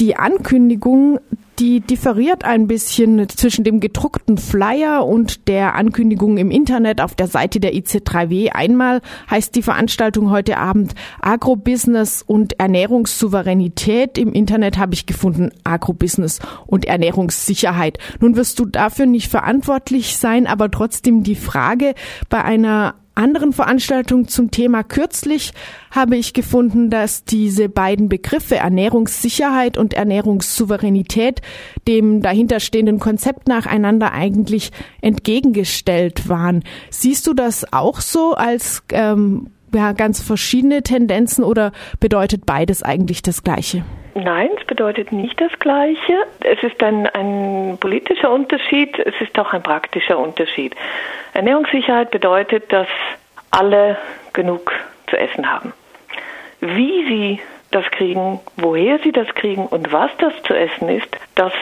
Die Ankündigung die differiert ein bisschen zwischen dem gedruckten Flyer und der Ankündigung im Internet auf der Seite der IC3W. Einmal heißt die Veranstaltung heute Abend Agrobusiness und Ernährungssouveränität. Im Internet habe ich gefunden Agrobusiness und Ernährungssicherheit. Nun wirst du dafür nicht verantwortlich sein, aber trotzdem die Frage bei einer anderen Veranstaltung zum Thema kürzlich habe ich gefunden, dass diese beiden Begriffe Ernährungssicherheit und Ernährungssouveränität dem dahinterstehenden Konzept nacheinander eigentlich entgegengestellt waren. Siehst du das auch so als ähm, ja, ganz verschiedene Tendenzen oder bedeutet beides eigentlich das Gleiche? Nein, es bedeutet nicht das Gleiche. Es ist ein, ein politischer Unterschied, es ist auch ein praktischer Unterschied. Ernährungssicherheit bedeutet, dass alle genug zu essen haben. Wie sie das kriegen, woher sie das kriegen und was das zu essen ist, das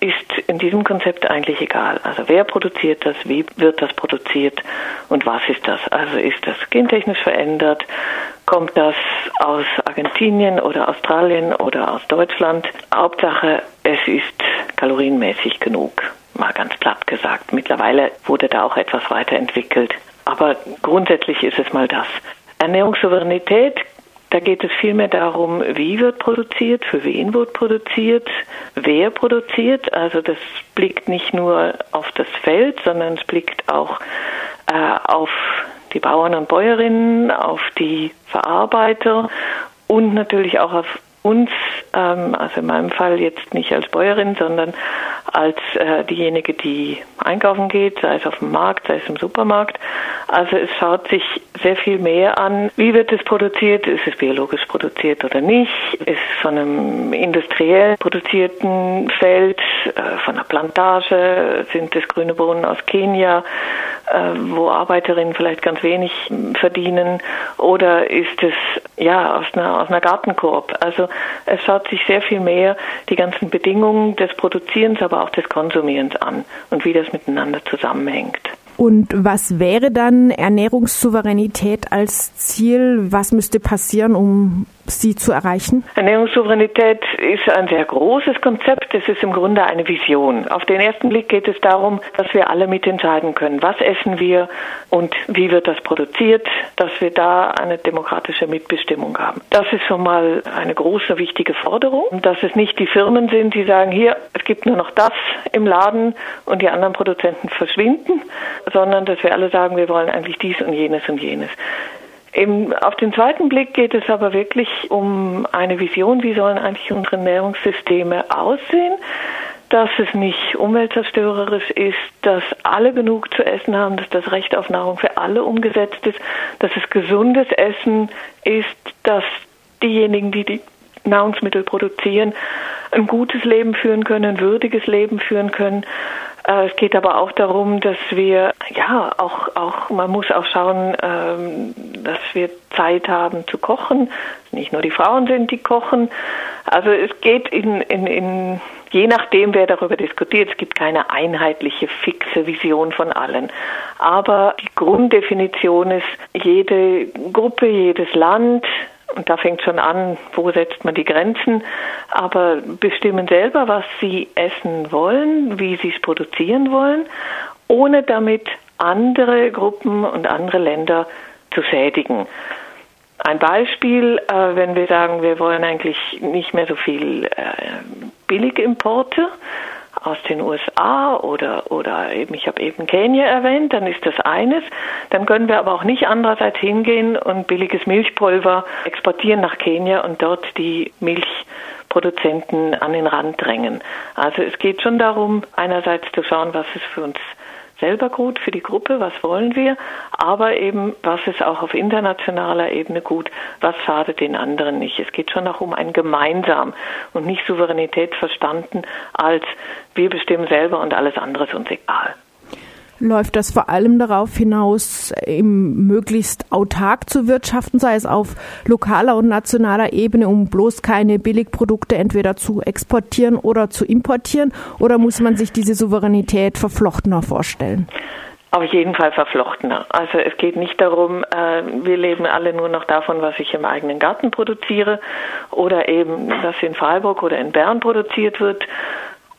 ist in diesem Konzept eigentlich egal. Also wer produziert das, wie wird das produziert und was ist das? Also ist das gentechnisch verändert? Kommt das aus Argentinien oder Australien oder aus Deutschland? Hauptsache, es ist kalorienmäßig genug, mal ganz platt gesagt. Mittlerweile wurde da auch etwas weiterentwickelt. Aber grundsätzlich ist es mal das. Ernährungssouveränität da geht es vielmehr darum, wie wird produziert, für wen wird produziert, wer produziert. Also das blickt nicht nur auf das Feld, sondern es blickt auch äh, auf die Bauern und Bäuerinnen, auf die Verarbeiter und natürlich auch auf uns, ähm, also in meinem Fall jetzt nicht als Bäuerin, sondern als äh, diejenige, die einkaufen geht, sei es auf dem Markt, sei es im Supermarkt. Also es schaut sich sehr viel mehr an, wie wird es produziert, ist es biologisch produziert oder nicht, ist es von einem industriell produzierten Feld, äh, von einer Plantage, sind es grüne Bohnen aus Kenia, äh, wo Arbeiterinnen vielleicht ganz wenig verdienen oder ist es ja aus einer, aus einer Gartenkoop. Also es schaut sich sehr viel mehr die ganzen Bedingungen des Produzierens, aber auch des Konsumierens an und wie das miteinander zusammenhängt. Und was wäre dann Ernährungssouveränität als Ziel? Was müsste passieren, um sie zu erreichen? Ernährungssouveränität ist ein sehr großes Konzept. Es ist im Grunde eine Vision. Auf den ersten Blick geht es darum, dass wir alle mitentscheiden können. Was essen wir und wie wird das produziert, dass wir da eine demokratische Mitbestimmung haben. Das ist schon mal eine große, wichtige Forderung, dass es nicht die Firmen sind, die sagen, hier, es gibt nur noch das im Laden und die anderen Produzenten verschwinden, sondern dass wir alle sagen, wir wollen eigentlich dies und jenes und jenes. Eben auf den zweiten Blick geht es aber wirklich um eine Vision, wie sollen eigentlich unsere Ernährungssysteme aussehen, dass es nicht umweltzerstörerisch ist, dass alle genug zu essen haben, dass das Recht auf Nahrung für alle umgesetzt ist, dass es gesundes Essen ist, dass diejenigen, die die Nahrungsmittel produzieren, ein gutes Leben führen können, ein würdiges Leben führen können es geht aber auch darum, dass wir, ja, auch, auch, man muss auch schauen, ähm, dass wir Zeit haben zu kochen. Nicht nur die Frauen sind, die kochen. Also es geht in, in, in, je nachdem, wer darüber diskutiert, es gibt keine einheitliche, fixe Vision von allen. Aber die Grunddefinition ist, jede Gruppe, jedes Land, und da fängt schon an, wo setzt man die Grenzen, aber bestimmen selber, was sie essen wollen, wie sie es produzieren wollen, ohne damit andere Gruppen und andere Länder zu schädigen. Ein Beispiel, äh, wenn wir sagen, wir wollen eigentlich nicht mehr so viel äh, Billigimporte, aus den USA oder, oder eben, ich habe eben Kenia erwähnt, dann ist das eines. Dann können wir aber auch nicht andererseits hingehen und billiges Milchpulver exportieren nach Kenia und dort die Milchproduzenten an den Rand drängen. Also es geht schon darum, einerseits zu schauen, was ist für uns selber gut für die Gruppe, was wollen wir, aber eben, was ist auch auf internationaler Ebene gut, was schadet den anderen nicht. Es geht schon auch um ein Gemeinsam und nicht Souveränität verstanden als wir bestimmen selber und alles andere ist uns egal läuft das vor allem darauf hinaus, eben möglichst autark zu wirtschaften, sei es auf lokaler und nationaler Ebene, um bloß keine Billigprodukte entweder zu exportieren oder zu importieren? Oder muss man sich diese Souveränität verflochtener vorstellen? Auf jeden Fall verflochtener. Also es geht nicht darum, äh, wir leben alle nur noch davon, was ich im eigenen Garten produziere oder eben, was in Freiburg oder in Bern produziert wird,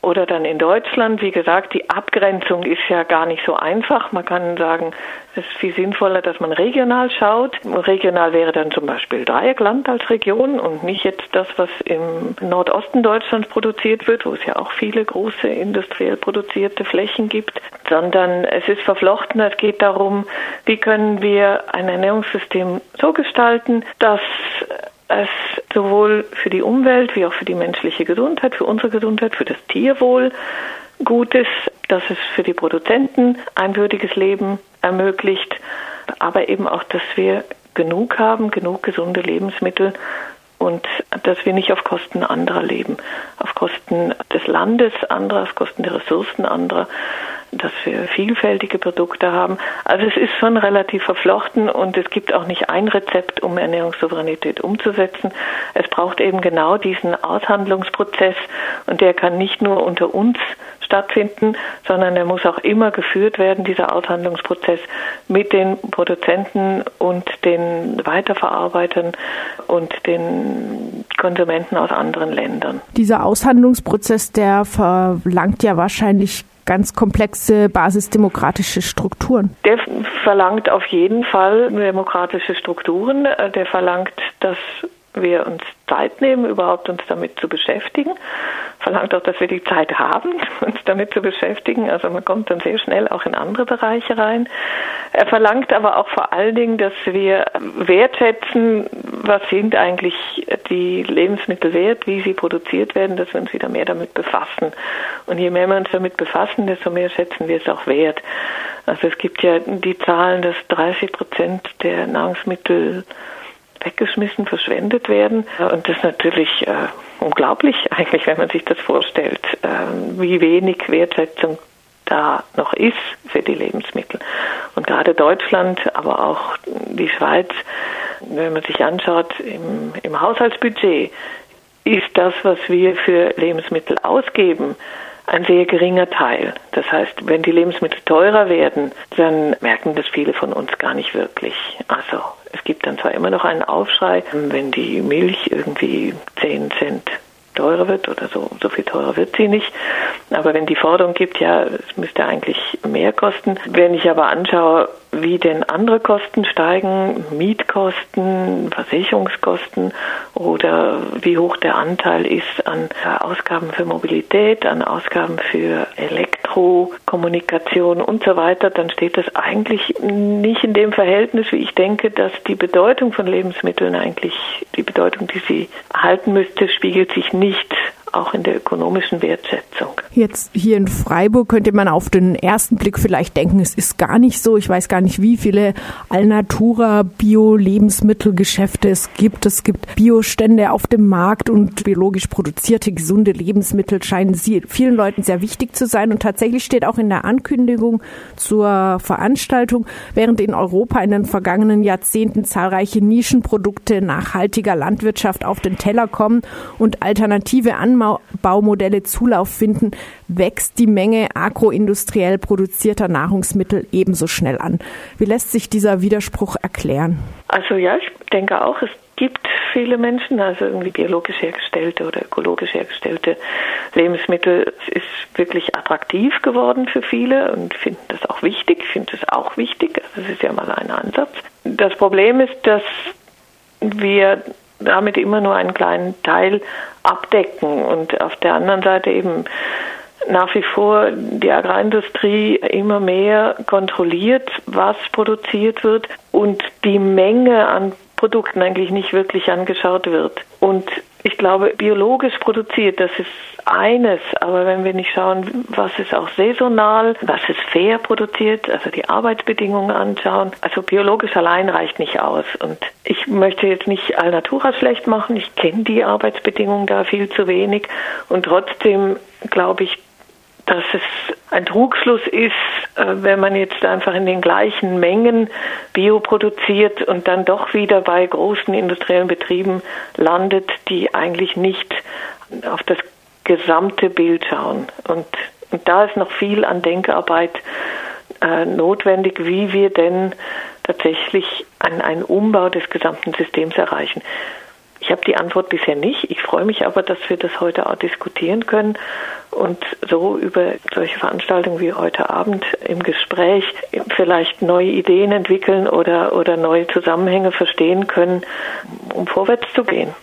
oder dann in Deutschland. Wie gesagt, die Abgrenzung ist ja gar nicht so einfach. Man kann sagen, es ist viel sinnvoller, dass man regional schaut. Regional wäre dann zum Beispiel Dreieckland als Region und nicht jetzt das, was im Nordosten Deutschlands produziert wird, wo es ja auch viele große industriell produzierte Flächen gibt, sondern es ist verflochtener. Es geht darum, wie können wir ein Ernährungssystem so gestalten, dass es sowohl für die Umwelt wie auch für die menschliche Gesundheit, für unsere Gesundheit, für das Tierwohl gut ist, dass es für die Produzenten ein würdiges Leben ermöglicht, aber eben auch, dass wir genug haben, genug gesunde Lebensmittel und dass wir nicht auf Kosten anderer leben, auf Kosten des Landes anderer, auf Kosten der Ressourcen anderer, dass wir vielfältige Produkte haben. Also es ist schon relativ verflochten und es gibt auch nicht ein Rezept, um Ernährungssouveränität umzusetzen. Es braucht eben genau diesen Aushandlungsprozess und der kann nicht nur unter uns stattfinden, sondern er muss auch immer geführt werden, dieser Aushandlungsprozess mit den Produzenten und den Weiterverarbeitern und den Konsumenten aus anderen Ländern. Dieser Aushandlungsprozess, der verlangt ja wahrscheinlich ganz komplexe basisdemokratische Strukturen. Der verlangt auf jeden Fall demokratische Strukturen. Der verlangt, dass wir uns Zeit nehmen, überhaupt uns damit zu beschäftigen. Verlangt auch, dass wir die Zeit haben, uns damit zu beschäftigen. Also man kommt dann sehr schnell auch in andere Bereiche rein. Er verlangt aber auch vor allen Dingen, dass wir wertschätzen, was sind eigentlich die Lebensmittel wert, wie sie produziert werden, dass wir uns wieder mehr damit befassen. Und je mehr wir uns damit befassen, desto mehr schätzen wir es auch wert. Also es gibt ja die Zahlen, dass 30 Prozent der Nahrungsmittel weggeschmissen, verschwendet werden. Und das ist natürlich äh, unglaublich eigentlich, wenn man sich das vorstellt, äh, wie wenig Wertschätzung da noch ist für die Lebensmittel. Und gerade Deutschland, aber auch die Schweiz, wenn man sich anschaut, im, im Haushaltsbudget ist das, was wir für Lebensmittel ausgeben, ein sehr geringer Teil. Das heißt, wenn die Lebensmittel teurer werden, dann merken das viele von uns gar nicht wirklich. Also es gibt dann zwar immer noch einen Aufschrei, wenn die Milch irgendwie 10 Cent teurer wird oder so, so viel teurer wird sie nicht. Aber wenn die Forderung gibt, ja, es müsste eigentlich mehr kosten. Wenn ich aber anschaue, wie denn andere Kosten steigen, Mietkosten, Versicherungskosten oder wie hoch der Anteil ist an Ausgaben für Mobilität, an Ausgaben für Elektrokommunikation und so weiter, dann steht das eigentlich nicht in dem Verhältnis, wie ich denke, dass die Bedeutung von Lebensmitteln eigentlich, die Bedeutung, die sie halten müsste, spiegelt sich nicht auch in der ökonomischen Wertschätzung. Jetzt hier in Freiburg könnte man auf den ersten Blick vielleicht denken, es ist gar nicht so. Ich weiß gar nicht, wie viele Alnatura Bio-Lebensmittelgeschäfte es gibt. Es gibt Biostände auf dem Markt und biologisch produzierte gesunde Lebensmittel scheinen vielen Leuten sehr wichtig zu sein. Und tatsächlich steht auch in der Ankündigung zur Veranstaltung, während in Europa in den vergangenen Jahrzehnten zahlreiche Nischenprodukte nachhaltiger Landwirtschaft auf den Teller kommen und alternative Anbaumethoden Baumodelle Zulauf finden, wächst die Menge agroindustriell produzierter Nahrungsmittel ebenso schnell an. Wie lässt sich dieser Widerspruch erklären? Also ja, ich denke auch, es gibt viele Menschen, also irgendwie biologisch hergestellte oder ökologisch hergestellte Lebensmittel. Es ist wirklich attraktiv geworden für viele und finden das auch wichtig. Ich finde es auch wichtig. Also das ist ja mal ein Ansatz. Das Problem ist, dass wir damit immer nur einen kleinen Teil abdecken und auf der anderen Seite eben nach wie vor die Agrarindustrie immer mehr kontrolliert, was produziert wird und die Menge an Produkten eigentlich nicht wirklich angeschaut wird. Und ich glaube, biologisch produziert, das ist eines, aber wenn wir nicht schauen, was ist auch saisonal, was ist fair produziert, also die Arbeitsbedingungen anschauen, also biologisch allein reicht nicht aus. Und ich möchte jetzt nicht Alnatura schlecht machen, ich kenne die Arbeitsbedingungen da viel zu wenig. Und trotzdem glaube ich, dass es ein Trugschluss ist, wenn man jetzt einfach in den gleichen Mengen Bio produziert und dann doch wieder bei großen industriellen Betrieben landet, die eigentlich nicht auf das gesamte Bild schauen. Und, und da ist noch viel an Denkarbeit äh, notwendig, wie wir denn tatsächlich einen, einen Umbau des gesamten Systems erreichen. Ich habe die Antwort bisher nicht. Ich freue mich aber, dass wir das heute auch diskutieren können und so über solche Veranstaltungen wie heute Abend im Gespräch vielleicht neue Ideen entwickeln oder, oder neue Zusammenhänge verstehen können, um vorwärts zu gehen.